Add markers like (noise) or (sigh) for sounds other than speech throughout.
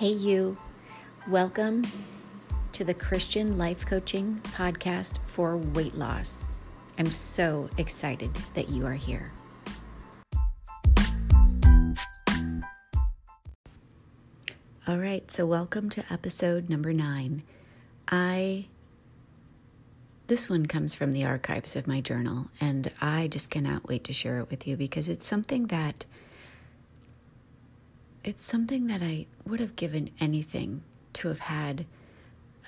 Hey, you. Welcome to the Christian Life Coaching Podcast for Weight Loss. I'm so excited that you are here. All right, so welcome to episode number nine. I this one comes from the archives of my journal, and I just cannot wait to share it with you because it's something that it's something that I would have given anything to have had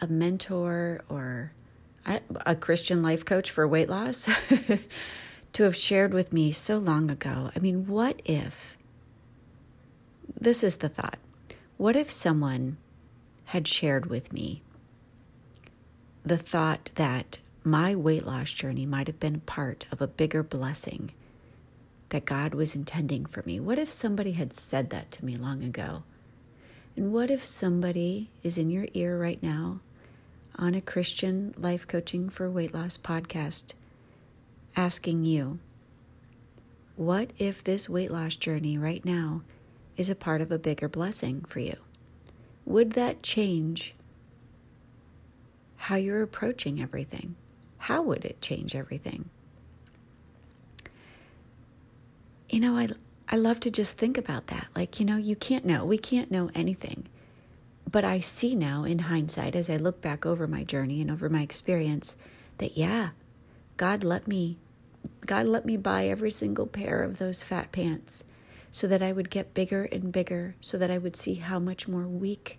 a mentor or a Christian life coach for weight loss (laughs) to have shared with me so long ago. I mean, what if this is the thought? What if someone had shared with me the thought that my weight loss journey might have been part of a bigger blessing that God was intending for me? What if somebody had said that to me long ago? And what if somebody is in your ear right now on a Christian life coaching for weight loss podcast asking you, what if this weight loss journey right now is a part of a bigger blessing for you? Would that change how you're approaching everything? How would it change everything? You know, I I love to just think about that. Like, you know, you can't know. We can't know anything. But I see now in hindsight as I look back over my journey and over my experience that yeah, God let me God let me buy every single pair of those fat pants so that I would get bigger and bigger so that I would see how much more weak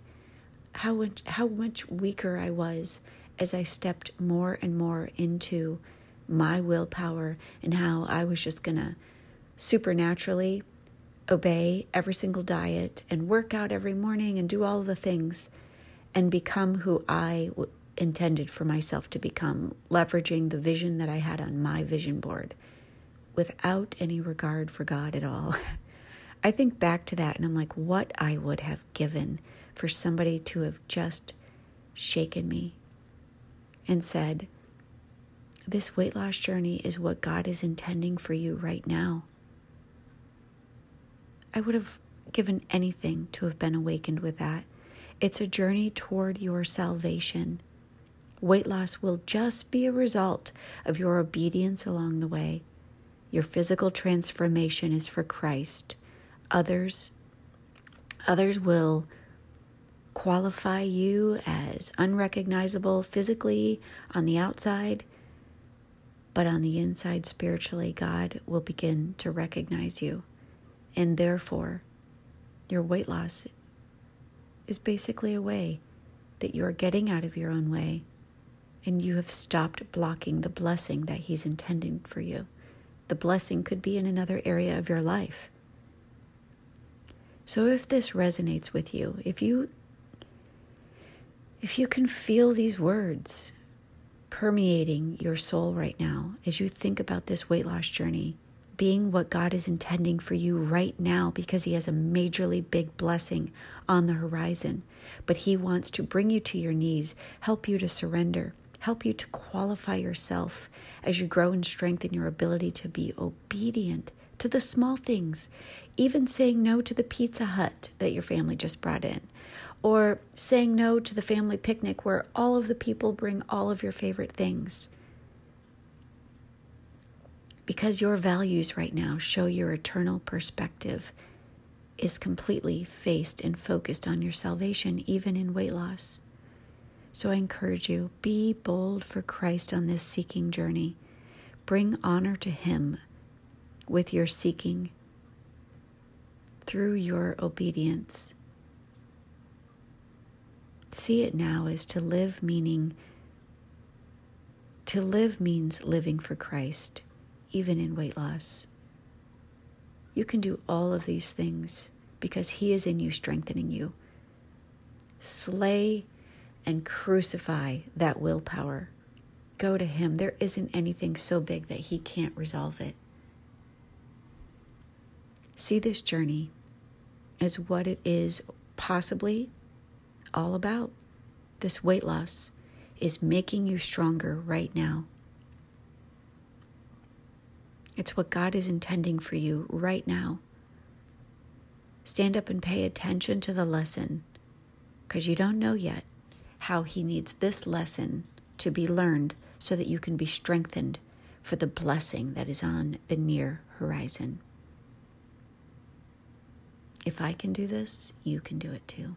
how much how much weaker I was as I stepped more and more into my willpower and how I was just going to supernaturally obey every single diet and work out every morning and do all the things and become who I w- intended for myself to become, leveraging the vision that I had on my vision board without any regard for God at all. (laughs) I think back to that and I'm like, what I would have given for somebody to have just shaken me and said, This weight loss journey is what God is intending for you right now. I would have given anything to have been awakened with that. It's a journey toward your salvation. Weight loss will just be a result of your obedience along the way. Your physical transformation is for Christ. Others others will qualify you as unrecognizable physically on the outside, but on the inside spiritually God will begin to recognize you. And therefore, your weight loss is basically a way that you are getting out of your own way and you have stopped blocking the blessing that He's intending for you. The blessing could be in another area of your life. So if this resonates with you, if you if you can feel these words permeating your soul right now as you think about this weight loss journey, being what God is intending for you right now because He has a majorly big blessing on the horizon. But He wants to bring you to your knees, help you to surrender, help you to qualify yourself as you grow in and strengthen your ability to be obedient to the small things, even saying no to the Pizza Hut that your family just brought in, or saying no to the family picnic where all of the people bring all of your favorite things because your values right now show your eternal perspective is completely faced and focused on your salvation, even in weight loss. So I encourage you be bold for Christ on this seeking journey. Bring honor to Him with your seeking through your obedience. See it now as to live, meaning to live means living for Christ even in weight loss. You can do all of these things because He is in you, strengthening you. Slay and crucify that willpower. Go to Him. There isn't anything so big that He can't resolve it. See this journey as what it is possibly all about. This weight loss is making you stronger right now. It's what God is intending for you right now. Stand up and pay attention to the lesson because you don't know yet how He needs this lesson to be learned so that you can be strengthened for the blessing that is on the near horizon. If I can do this, you can do it too.